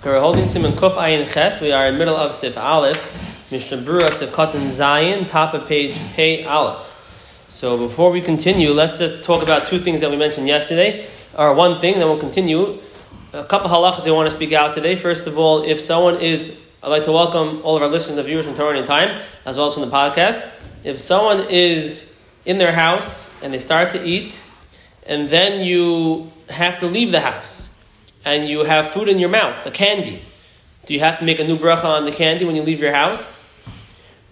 Okay, we're holding Siman Kuf Ayin Ches. We are in middle of Sif Aleph. Mishnah Brura Sif Katan Zayin, top of page Pei Aleph. So before we continue, let's just talk about two things that we mentioned yesterday. Or one thing, then we'll continue. A couple halachas we want to speak out today. First of all, if someone is, I'd like to welcome all of our listeners and viewers from TorahAnytime, as well as from the podcast. If someone is in their house and they start to eat, and then you have to leave the house and you have food in your mouth, a candy. Do you have to make a new bracha on the candy when you leave your house?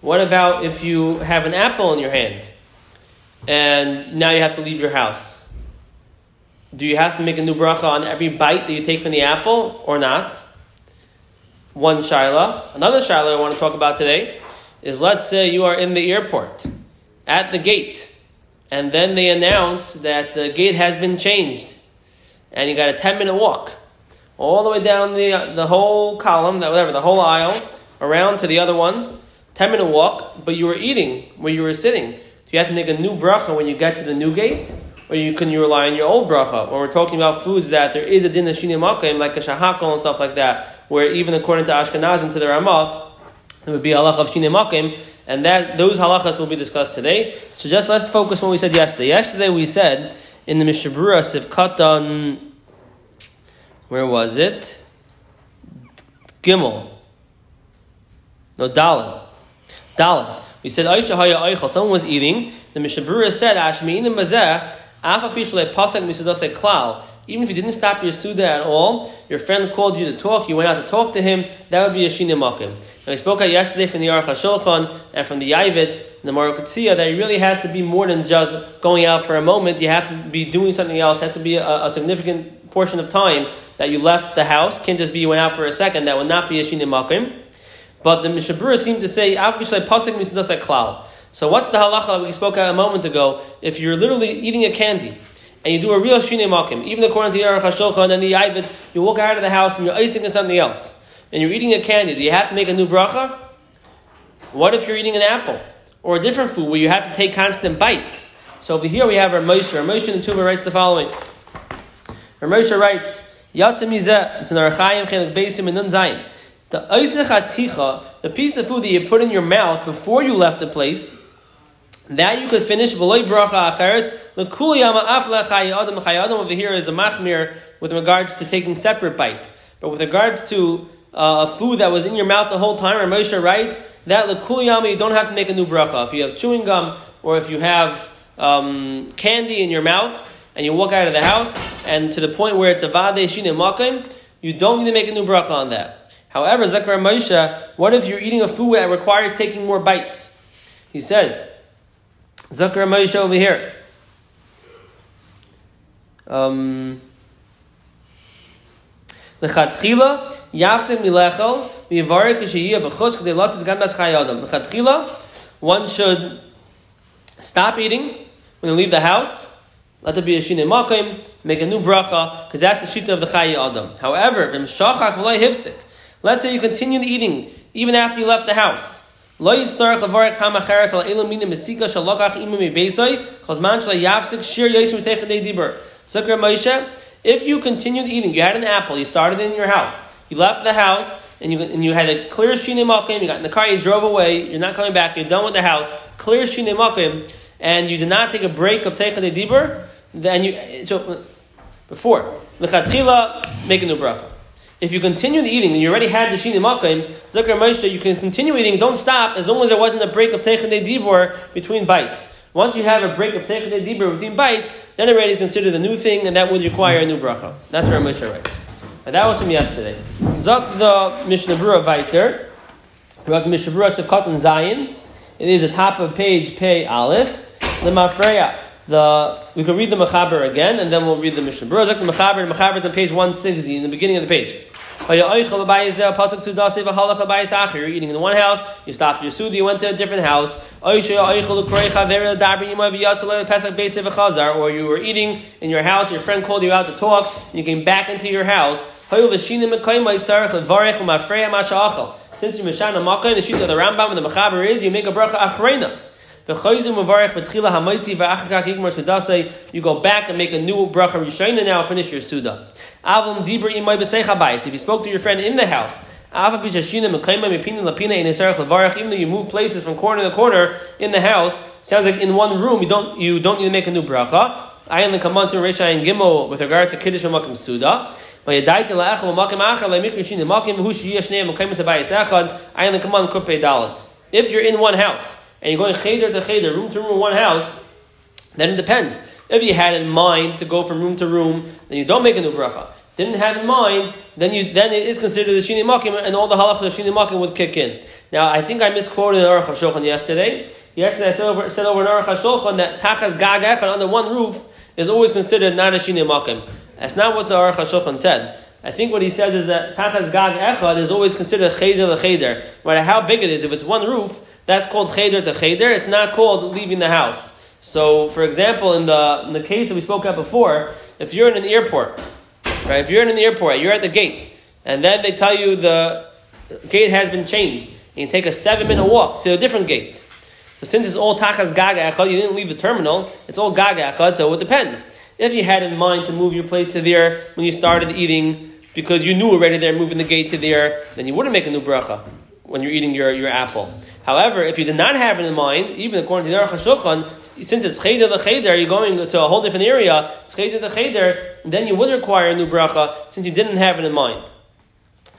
What about if you have an apple in your hand and now you have to leave your house? Do you have to make a new bracha on every bite that you take from the apple or not? One shaila. Another shaila I want to talk about today is let's say you are in the airport at the gate and then they announce that the gate has been changed and you got a 10 minute walk all the way down the, uh, the whole column, that whatever, the whole aisle, around to the other one, 10 minute walk, but you were eating where you were sitting. Do you have to make a new bracha when you get to the new gate? Or you can you rely on your old bracha? When we're talking about foods that there is a din of shini like a shahakol and stuff like that, where even according to Ashkenazim, to the Ramah, it would be halach of shini and that those halachas will be discussed today. So just let's focus on what we said yesterday. Yesterday we said in the Mishnah Brura Sivkatan where was it? Gimel. No, Dalit. Dalit. We said, Aisha Haya Eichel. Someone was eating. The Mishnah Brura said, Ashmi'inim Mazeh, Afa Pishle Pasak Misadose Klal. Even if you didn't stop your Suda at all, your friend called you to talk, you went out to talk to him, that would be a Shina Makim. And I spoke out yesterday from the Aruch HaShulchan and from the Yavitz, the Marokatzia, that it really has to be more than just going out for a moment. You have to be doing something else. It has to be a, a significant portion of time that you left the house can't just be you went out for a second. That would not be a shinim makim. But the Mishnah Brura seemed to say obviously, pasik klal. So what's the halacha that we spoke a moment ago? If you're literally eating a candy and you do a real shine makim, even according to Aruch HaShulchan and the Yavitz, you walk out of the house and you're icing on something else, and you're eating a candy, do you have to make a new bracha? What if you're eating an apple or a different food where you have to take constant bites? So over here we have our Moshe. Our Moshe in the Tuba writes the following. Writes, Beisim and Nun Zayin. The the piece of food that you put in your mouth before you left the place, that you could finish V'loi Bracha Acheres, L'kuli Yama Af L'chai Adam L'chai Adam over here is a machmir with regards to taking separate bites. But with regards to uh, food that was in your mouth the whole time, Ramosha writes, that L'kuli Yama you don't have to make a new bracha. If you have chewing gum, or if you have um, candy in your mouth, and you walk out of the house, and to the point where it's a vade shine makim, you don't need to make a new bracha on that. However, Zakar Moshe, what if you're eating a food that requires taking more bites? He says, Zakar Moshe over here. Um, Lechatchila yafsim milechel miyavarek shehiyah b'chutz k'dei lotzes gan bas chayadam. Lechatchila, one should stop eating when you leave the house, let there be a shine makim, make a new bracha, because that's the shita of the chayi adam. However, let's say you continue eating even after you left the house. Lo yitztarach levarek pam al elu mina mesika shalokach imu mi beisai, chosman shala yafsik shir if you continued eating, you had an apple, you started in your house, you left the house, and you, and you had a clear shine makim, you got in the car, you drove away, you're not coming back, you're done with the house, clear shine makim, and you did not take a break of techadei dibur, then you so before lechatchila make a new bracha. If you continue the eating and you already had the shini makim, zakar Moshe, you can continue eating. Don't stop as long as there wasn't a break of techadei dibur between bites. Once you have a break of techadei dibur between bites, then already is considered a new thing, and that would require a new bracha. That's where Moshe writes. And that was from yesterday. Zak the Mishnah Brura Viter. Mishnah Brura Sevkatan Zayin. It is the top of page Pei Aleph. Lemafreya the we can read the Mechaber again, and then we'll read the Mishnah. Brozak the Mechaber, the Mechaber on page 160, in the beginning of the page. You're eating in one house, you stopped your suda, you went to a different house. Or you were eating in your house, your friend called you out to talk, and you came back into your house. Since you're Mishana Makkah, the sheet of the Rambam and the Mechaber is, you make a bracha achrena. You go back and make a new bracha rishayna now, finish your suda. If you spoke to your friend in the house, even though you move places from corner to corner in the house, sounds like in one room you don't you don't need to make a new bracha. I am the kamantim Resha and Gimel with regards to Kiddush and Makim Suda. If you're in one house and you're going cheder to cheder, room to room, one house, then it depends. If you had in mind to go from room to room, then you don't make a new bracha didn't have in mind, then you then it is considered a shini makim, and all the halachas of shini makim would kick in. Now, I think I misquoted Aruch HaShulchan yesterday. Yesterday I said over, said over in Aruch HaShulchan that tachas gag echad under one roof is always considered not a shini makim. That's not what the Aruch HaShulchan said. I think what he says is that tachas gag echad is always considered cheder to cheder. No matter how big it is, if it's one roof, that's called cheder to cheder. It's not called leaving the house. So, for example, in the in the case that we spoke about before, if you're in an airport Right? If you're in an airport, you're at the gate, and then they tell you the gate has been changed, and you take a seven minute walk to a different gate. So since it's all gaga echad, you didn't leave the terminal, it's all gaga echad, so it would depend. If you had in mind to move your place to there when you started eating, because you knew already they're moving the gate to there, then you wouldn't make a new bracha when you're eating your, your apple. However, if you did not have it in mind, even according to the Aruch HaShulchan, since it's cheder the cheder, you're going to a whole different area, it's cheder the cheder, then you would require a new bracha since you didn't have it in mind.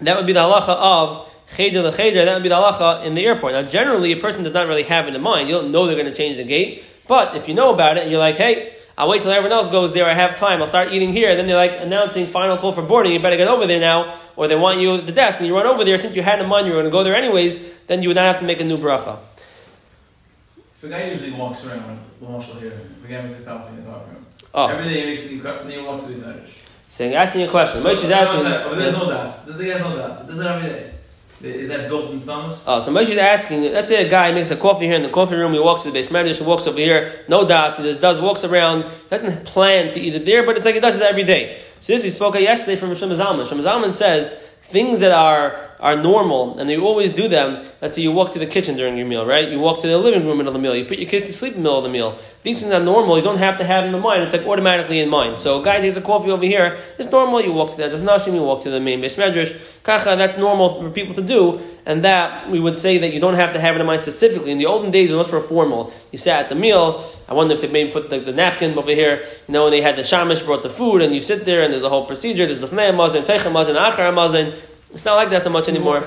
That would be the halacha of cheder the cheder, that would be the halacha in the airport. Now, generally, a person does not really have it in mind. You don't know they're going to change the gate, but if you know about it and you're like, hey, I'll wait till everyone else goes there. I have time. I'll start eating here. And then they're like announcing final call for boarding. You better get over there now, or they want you at the desk. And you run over there. Since you had in mind you were going to go there anyways, then you would not have to make a new bracha. If a guy usually walks around, the marshal here, if a guy makes a coffee in the coffee room, oh. every day he makes it, then he walks to his Irish. Saying, asking a question. Moshe is asking. But there's no das. The guy has no das. It does it every day. Is that built in? Oh, so Moshe asking, let's say a guy makes a coffee here in the coffee room, he walks to the base manager, walks over here, no das, he just does, walks around, doesn't plan to eat it there, but it's like he does it every day. So this he spoke yesterday from Shlomo Zalman. Shlomo Zalman says, things that are are normal and you always do them. Let's say you walk to the kitchen during your meal, right? You walk to the living room in the meal. You put your kids to sleep in the middle of the meal. These things are normal. You don't have to have in the mind. It's like automatically in mind. So a guy takes a coffee over here. It's normal. You walk to that. Just nashim. You walk to the main base medrash. Kacha. That's normal for people to do. And that we would say that you don't have to have it in mind specifically. In the olden days, it was more formal. You sat at the meal. I wonder if they maybe put the, the napkin over here. You know, when they had the shamish brought the food, and you sit there, and there's a whole procedure. There's the fnei mazin, teichem mazin, achar mazin. It's not like that so much anymore.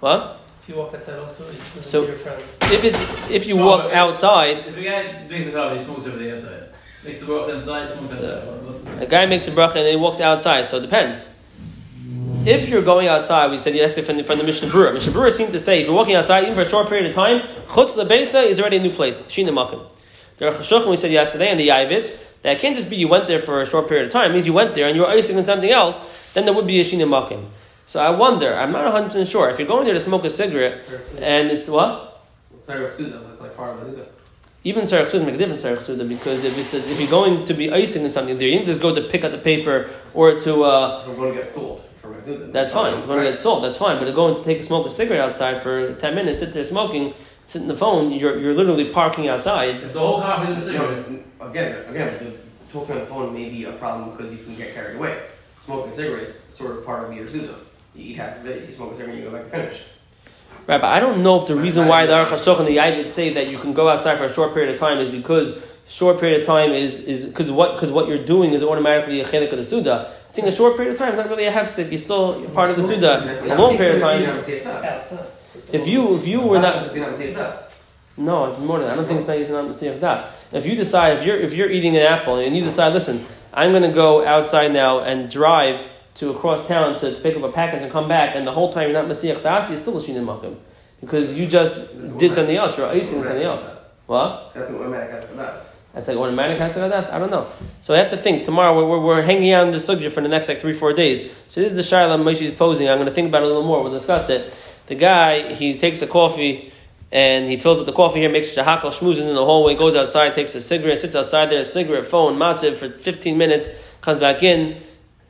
What? If you walk outside also, you so if it's if you walk outside. If a guy drinks a coffee, he smokes over the outside. Makes the bracha inside, smokes outside. A guy makes a bracha and he walks outside, so it depends. If you're going outside, we said yesterday from the, from the Mishnah Berurah. Mishnah Berurah seemed to say if you're walking outside even for a short period of time, chutz lebesa is already a new place. Shina makim. There are chashukim we said yesterday and the Yavitz that it can't just be you went there for a short period of time. It means you went there and you were icing on something else. Then there would be a shina makim. So I wonder, I'm not 100% sure, if you're going there to smoke a cigarette, and it's what? That's like part of the Even Tzarech Suda make a difference, Tzarech Suda, because if, it's a, if you're going to be icing in something there, you can just go to pick up the paper or to. Uh, I'm going to get sold. That's fine. You're going to get sold, that's fine. But to go and take a smoke a cigarette outside for 10 minutes, sit there smoking, sit in the phone, you're, you're literally parking outside. If the whole coffee is a cigarette. Again, again, talking on the phone may be a problem because you can get carried away. Smoking a cigarette is sort of part of your Suda. You eat half of it, you smoke a cigarette, you go back and finish. Right, but I don't know if the reason why the Aruch HaShulchan and the Yavit say that you can go outside for a short period of time is because short period of time is is because what because what you're doing is automatically a chelik of the suda. I think a short period of time is not really a hefsek. You're still part of the suda. A long period of time. If you if you were not. No, it's more than that. I don't think it's not using on Masiyach Das. If you decide if you're if you're eating an apple and you decide, listen, I'm going to go outside now and drive to across town to, to pick up a package and come back, and the whole time you're not Messiah Das, you're still a Shinin Makim. Because you just did something else, you're icing something else. What? That's an automatic. That's like automatic Hasadas? I don't know. So I have to think. Tomorrow we're, we're, we're hanging out on the subject for the next like three, four days. So this is the Shaila Moshe is posing. I'm going to think about it a little more. We'll discuss it. The guy, he takes a coffee and he fills up the coffee here, makes shahakal, schmoozes in the hallway, goes outside, takes a cigarette, sits outside there, a cigarette, phone, matziv for 15 minutes, comes back in,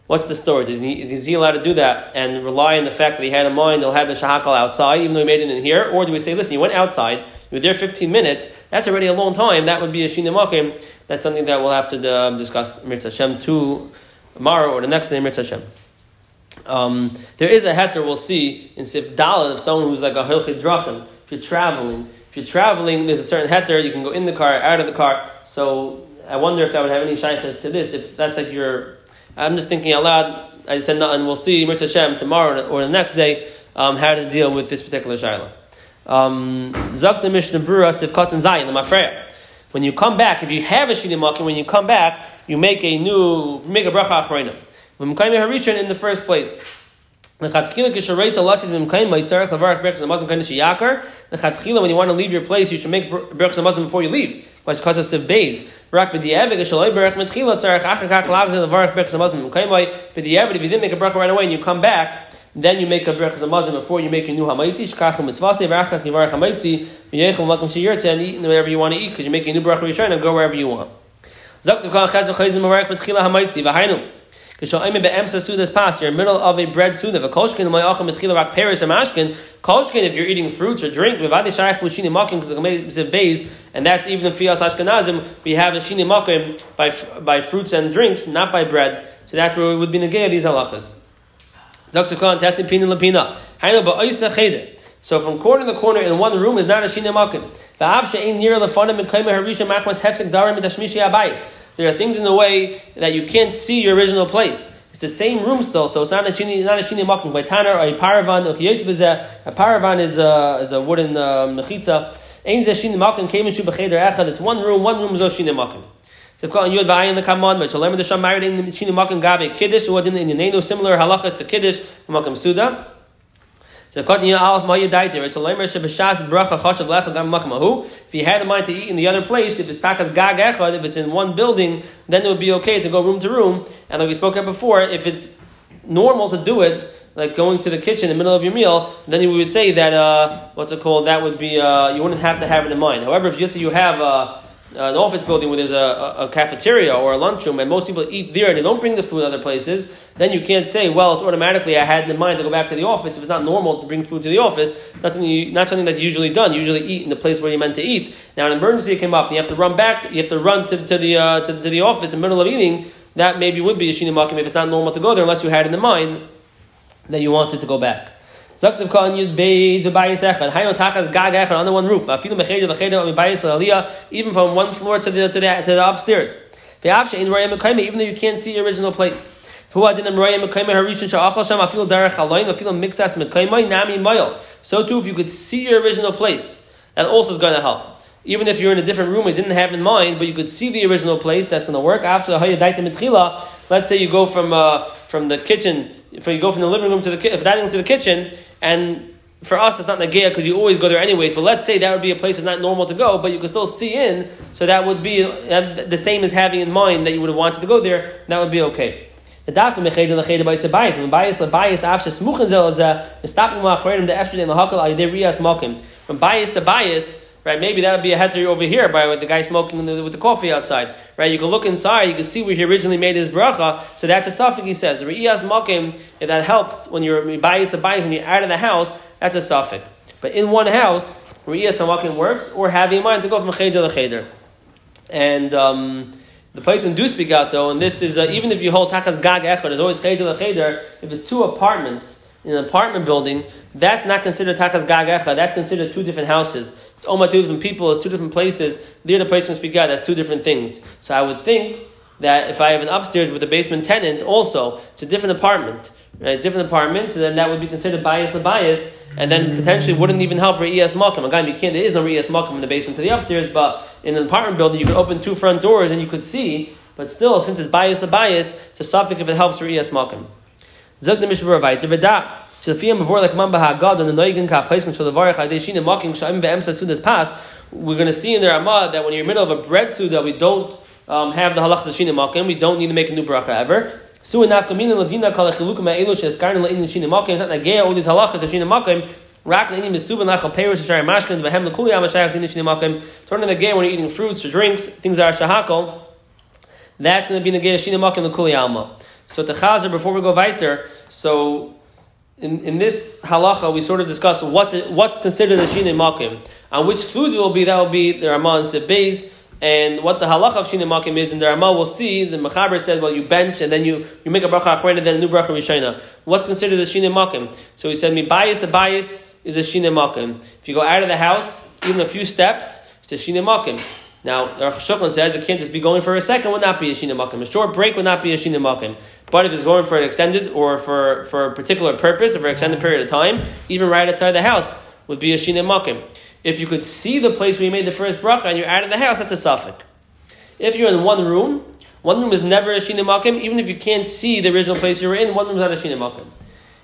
What's the story? Is he, is he allowed to do that and rely on the fact that he had a mind he'll have the shahakal outside, even though he made it in here? Or do we say, listen, you went outside, you were there 15 minutes, that's already a long time, that would be a shinamakim. That's something that we'll have to um, discuss, Mirza Hashem, tomorrow or the next day, Mitzvah Hashem. Um, there is a heter we'll see in Sif Dalit of someone who's like a Hilchid Drachim. If you're traveling, if you're traveling, there's a certain heter, you can go in the car, out of the car. So I wonder if that would have any shaykhs to this, if that's like your. I'm just thinking out loud. I said nothing. We'll see Mitzvah Hashem tomorrow or the next day um, how to deal with this particular shayla. Um, Zak the Mishnah Brura Sivkat and Zayin, the Mafreya. When you come back, if you have a Shini when you come back, you make a new, make a bracha achrayna. Harishan in the first place. When you want to leave your place, you should make namazim before you leave. Which because of siv beis. Barak b'diavad kishaloi berach mitchila tzarech achar kach lagzeh levarach berachas namazim mimkaim b'diavad. If you didn't make a bracha right away and you come back, then you make a berachas hamazon before you make your new hamaitzi. Shkachim mitzvase v'achach yivarach hamaitzi v'yechem lakum sheyirtze and eat whatever you want to eat because you make a new bracha rishon and go wherever you want. Zaksav kach chaz v'chayzim mavarach mitchila hamaitzi v'hainu. You're in the middle of a bread suda. Kolshkin, if you're eating fruits or drink, and that's even in fias ashkenazim. We have a shini makim by by fruits and drinks, not by bread. So that's where we would be negay these halachas. Zaksakan testing pina lapina. Hainu ba'oisa cheder. So from corner to corner in one room is not a shina makim. There are things in the way that you can't see your original place. It's the same room still, so it's not a shini, not a shini makim. By Tanner or a paravan, a paravan is a, is a wooden uh, mechitza. Ein ze shini makim came into b'cheder echad. It's one room, one room is a shini makim. So calling yud v'ayin the commandment. To learn the sham married in the shini makim gabe kiddush. What in the nenu similar halachas to kiddush makim suda. If you had in mind to eat in the other place, if it's takas gag echad, if it's in one building, then it would be okay to go room to room. And like we spoke about before, if it's normal to do it, like going to the kitchen in the middle of your meal, then you would say that uh, what's it called? That would be uh, you wouldn't have to have it in mind. However, if you say you have uh, an office building where there's a, a, cafeteria or a lunchroom and most people eat there and they don't bring the food other places, then you can't say, well, it's automatically I had in mind to go back to the office. If it's not normal to bring food to the office, that's something, you, not something that's usually done. You usually eat in the place where you're meant to eat. Now, an emergency came up and you have to run back, you have to run to, to the, uh, to, to, the office in the middle of eating, that maybe would be a shinimakim if it's not normal to go there unless you had in the mind that you wanted to go back. Zaksav Khan Yud Beis Ubayis Echad. Hayno Tachas Gag Echad under one roof. Afilu Mecheder Lecheder Ubayis Aliyah. Even from one floor to the to the, to the upstairs. Ve'afshe in Royam Mekayim even though you can't see your original place. So too, if you could see your original place, that also is going to help. Even if you're in a different room, you didn't have in mind, but you could see the original place, that's going to work. After the Hayadaita let's say you go from uh, from the kitchen if you go from the living room to the dining room to the kitchen, and for us it's not nagaya because you always go there anyway. But let's say that would be a place that's not normal to go, but you can still see in, so that would be uh, the same as having in mind that you would have wanted to go there. That would be okay. When bias the bias right? Maybe that would be a heter over here by the guy smoking the, with the coffee outside, right? You can look inside, you can see where he originally made his bracha. So that's a suffix. He says, "Re'iyas makim." If that helps when you're bayis a when you're out of the house, that's a suffix. But in one house, re'iyas makim works, or having in mind to go from cheder to cheder. And um, the place when do speak out though, and this is uh, even if you hold tachas gag echad, there's always cheder to cheder. If it's two apartments in an apartment building, that's not considered tachas gag echad. That's considered two different houses. Oma two different people is two different places. There the place can speak out. That's two different things. So I would think that if I have an upstairs with a basement tenant, also it's a different apartment, right? Different apartment. So then that would be considered bias a bias, and then potentially wouldn't even help re'es malkum. Again, you can't. There is no re'es malkum in the basement to the upstairs, but in an apartment building, you could open two front doors and you could see. But still, since it's bias a bias, it's a suffix if it helps re'es malkum. Zog the mishmur the before like man bahagad and the noigen ka levarach adei shine mocking shaim be'em sasudas pass. We're going to see in the Ramah that when you're in the middle of a bread suda, we don't um, have the halach shine mocking. We don't need to make a new bracha ever. Su enough kamina lavina kal chilukum ma'elu she'eskarnu le'in shine mocking. It's not nagea all these halachas shine mocking. Rak le'ini misuban lachal peirus shari mashkin v'hem l'kuli amashayach din shine mocking. Turn in the game when you're eating fruits or drinks, things are shahakol. That's going to be nagea shine mocking l'kuli alma. So the chazer before we go weiter, so in, in this halacha, we sort of discuss what what's considered a shine makim. and which foods will be, that will be the Ramah and Sebez. And what the halacha of Shina Makim is, And the Ramah we'll see, the Mechaber said, well, you bench and then you, you make a bracha and then a new bracha rishayna. What's considered a Shina Makim? So he said, mi bias, a bias is a Shina Makim. If you go out of the house, even a few steps, it's a Shina Makim. Now, Shulchan says it can't just be going for a second, would not be a Shina Makim. A short break would not be a Shina Makim. But if it's going for an extended or for, for a particular purpose or for an extended period of time, even right outside the house would be a Shina Makim. If you could see the place where you made the first bracha and you're out of the house, that's a suffix. If you're in one room, one room is never a shina makim, even if you can't see the original place you were in, one room is not a shina makim.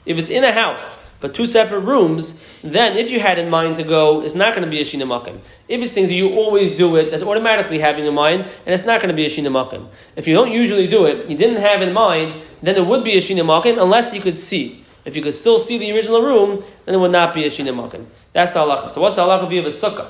If it's in a house, but two separate rooms, then if you had in mind to go, it's not going to be a shina makim. If it's things that you always do it, that's automatically having in mind, and it's not going to be a shina makim. If you don't usually do it, you didn't have in mind, then it would be a shina makim unless you could see. If you could still see the original room, then it would not be a shina makim. That's the halacha. So what's the halacha view of a sukkah?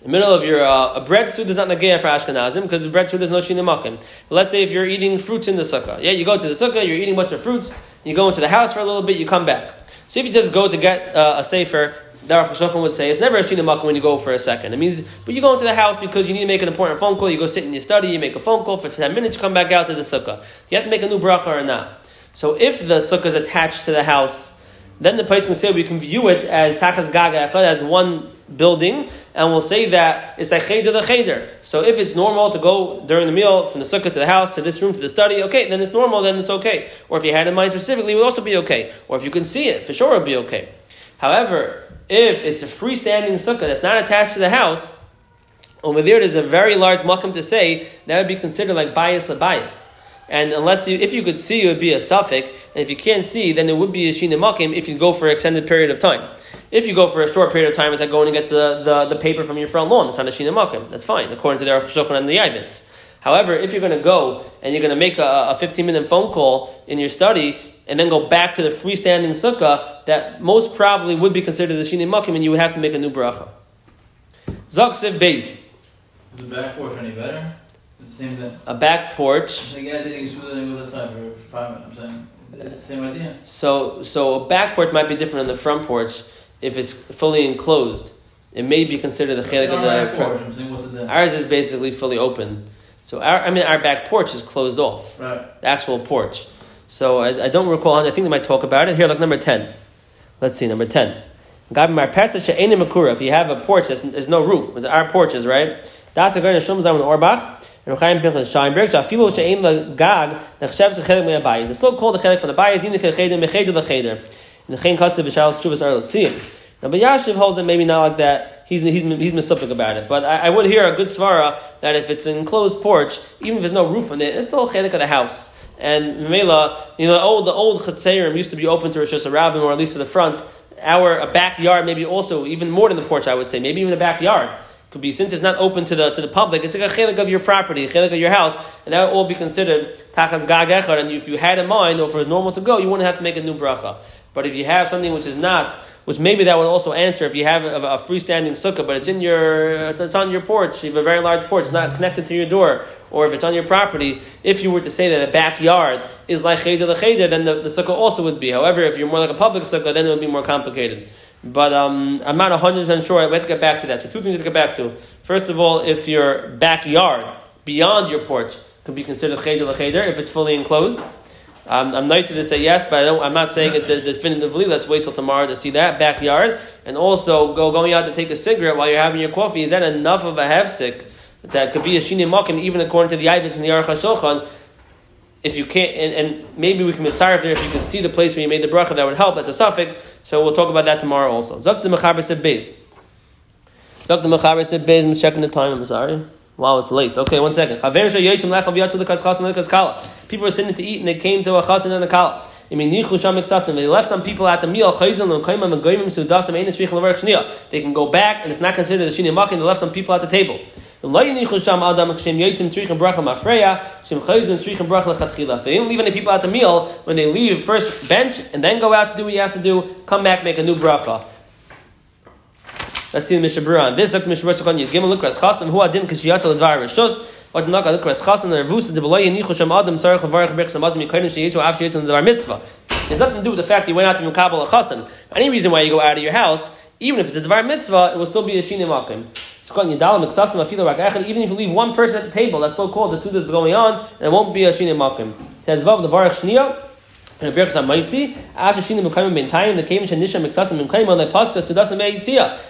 In the middle of your uh, a bread suit is not nageya for Ashkenazim because the bread suit is no shinemakim. Let's say if you're eating fruits in the sukkah, yeah, you go to the sukkah, you're eating a bunch of fruits, you go into the house for a little bit, you come back. So if you just go to get uh, a sefer, Darach Shochan would say it's never a shinemakim when you go for a second. It means, but you go into the house because you need to make an important phone call. You go sit in your study, you make a phone call for ten minutes, you come back out to the sukkah. You have to make a new bracha or not. So if the sukkah is attached to the house then the place will say we can view it as tachas gaga as one building, and we'll say that it's like cheder the cheder. So if it's normal to go during the meal from the sukkah to the house to this room to the study, okay, then it's normal, then it's okay. Or if you had in mind specifically, it would also be okay. Or if you can see it, for sure it would be okay. However, if it's a freestanding sukkah that's not attached to the house, over there there's a very large makam to say that would be considered like bias a bias. And unless you, if you could see, it would be a suffix. And if you can't see, then it would be a shina makim if you go for an extended period of time. If you go for a short period of time, it's like going to get the, the, the paper from your front lawn. It's not a shina makim. That's fine, according to their shulchan and the Yavitz. However, if you're going to go and you're going to make a, a 15 minute phone call in your study and then go back to the freestanding sukkah, that most probably would be considered the shina makim, and you would have to make a new bracha. Zaksiv Beis. Is the back porch any better? Same thing. A back porch. The guy's eating with the time for five minutes. I'm saying same idea. So, so a back porch might be different than the front porch if it's fully enclosed. It may be considered the chelik of the porch. I'm saying, what's it Ours is basically fully open. So our, I mean, our back porch is closed off. Right. The actual porch. So I, I don't recall. I think they might talk about it here. Look, number ten. Let's see, number ten. If you have a porch, there's, there's no roof. Our porches, right? That's a going to Shlomo Zalman Auerbach. And Chaim It's still called the Chelik from the Bayis, Dina Kecheder, Mecheder Lecheder. And the Chaim Kasev V'Shal Shuvas Ar Letziyim. Now, but Yashiv holds it maybe not like that. He's, he's, he's misupik about it. But I, I, would hear a good svara that if it's an enclosed porch, even if there's no roof on it, it's still a chelik of the house. And Mela, you know, oh, the old chatzerim used to be open to Rosh Hashanah, or at least to the front. Our a backyard, maybe also even more than the porch, I would say, maybe even the backyard could be since it's not open to the to the public, it's like a chelik of your property, a chelik of your house, and that would all be considered tachat gag echad. And if you had in mind, or if it was normal to go, you wouldn't have to make a new bracha. But if you have something which is not, which maybe that would also answer if you have a, a freestanding sukkah, but it's in your it's on your porch, you have a very large porch, it's not connected to your door, or if it's on your property, if you were to say that a backyard is like cheder the cheder, then the, the sukkah also would be. However, if you're more like a public sukkah, then it would be more complicated. But um, I'm not 100% sure. We have to get back to that. So, two things to get back to. First of all, if your backyard beyond your porch could be considered cheder cheder if it's fully enclosed. Um, I'm not to say yes, but I am not saying it definitively. Let's wait till tomorrow to see that backyard. And also, go going out to take a cigarette while you're having your coffee. Is that enough of a hefsik that could be a shini makim, even according to the Ivans and the Aruch HaShulchan, if you can't, and, and maybe we can mitzaref there if you can see the place where you made the bracha, that would help. That's a suffix. So we'll talk about that tomorrow also. Zak the mechaber said beis. Zak the mechaber said beis. I'm checking the time. I'm sorry. Wow, it's late. Okay, one second. People were sitting to eat and they came to a chasen and a kala. They left some people at the meal. They can go back and it's not considered a shini makin. They left some people at the table. They didn't leave any people at the meal when they leave first bench and then go out to do what you have to do. Come back, make a new bracha. Let's see the Mishnah Brura on this. Dr. Mishnah Brura Yigim Lukras Chasam Hu Adin Kishiyatzel Dvar Rishus. What Lukras Chasam the Revus the Beloy Nichu Sham Adam Yikodim Sheyitu After Yitzim Dvar Mitzvah. It has nothing to do with the fact that you went out to Mukabal a Chasan. Any reason why you go out of your house, even if it's a Dvar Mitzvah, it will still be a Shinim Akim. Even if you leave one person at the table, that's still called the Suda is going on, and it won't be a Shina Makim. Tezvav the Varach Shnia, and a Birkas HaMaitzi, after Shina Mekayim Ben Tayim, the Kevin Shanisha Meksasim Mekayim, on the Paska Sudasim.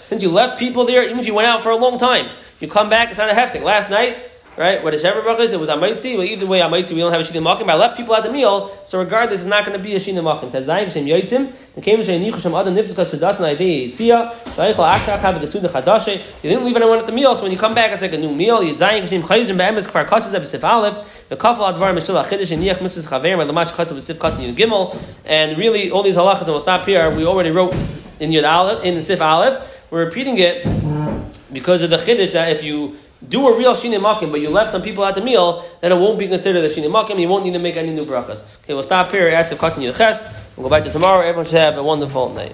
Since you left people there, even if you went out for a long time, you come back, it's not a hefsek. Last night, right? What is Shever Brachas? It was Amaitzi. Well, either way, Amaitzi, we don't have a Shina Makim. I left people at the meal, so regardless, it's not going to be a Shina Makim. Tazayim Shem Yoitzim, the Kevin Shanichu Shem Adam Nifzukas Sudasim Aidei Yitzia, Shaichel Akshach Have a Gesuda Chadashe. You didn't leave anyone at the meal, so when you come back, it's like a new meal. Yitzayim Shem Chayzim Be'emes Kfar Kasas Ebesif Aleph, the Kafal Advar Mishul Achidish and Niach Mixes Chaver, and the Mash Chasab Besif Katan Gimel, and really all these halachas, and we'll stop here. We already wrote in Yud Aleph, in the Sif Aleph. We're repeating it because of the chiddush that if you do a real shini makim, but you left some people at the meal, then it won't be considered a shini makim. You won't need to make any new brachas. Okay, we'll stop here. We'll go back to tomorrow. Everyone should have a wonderful night.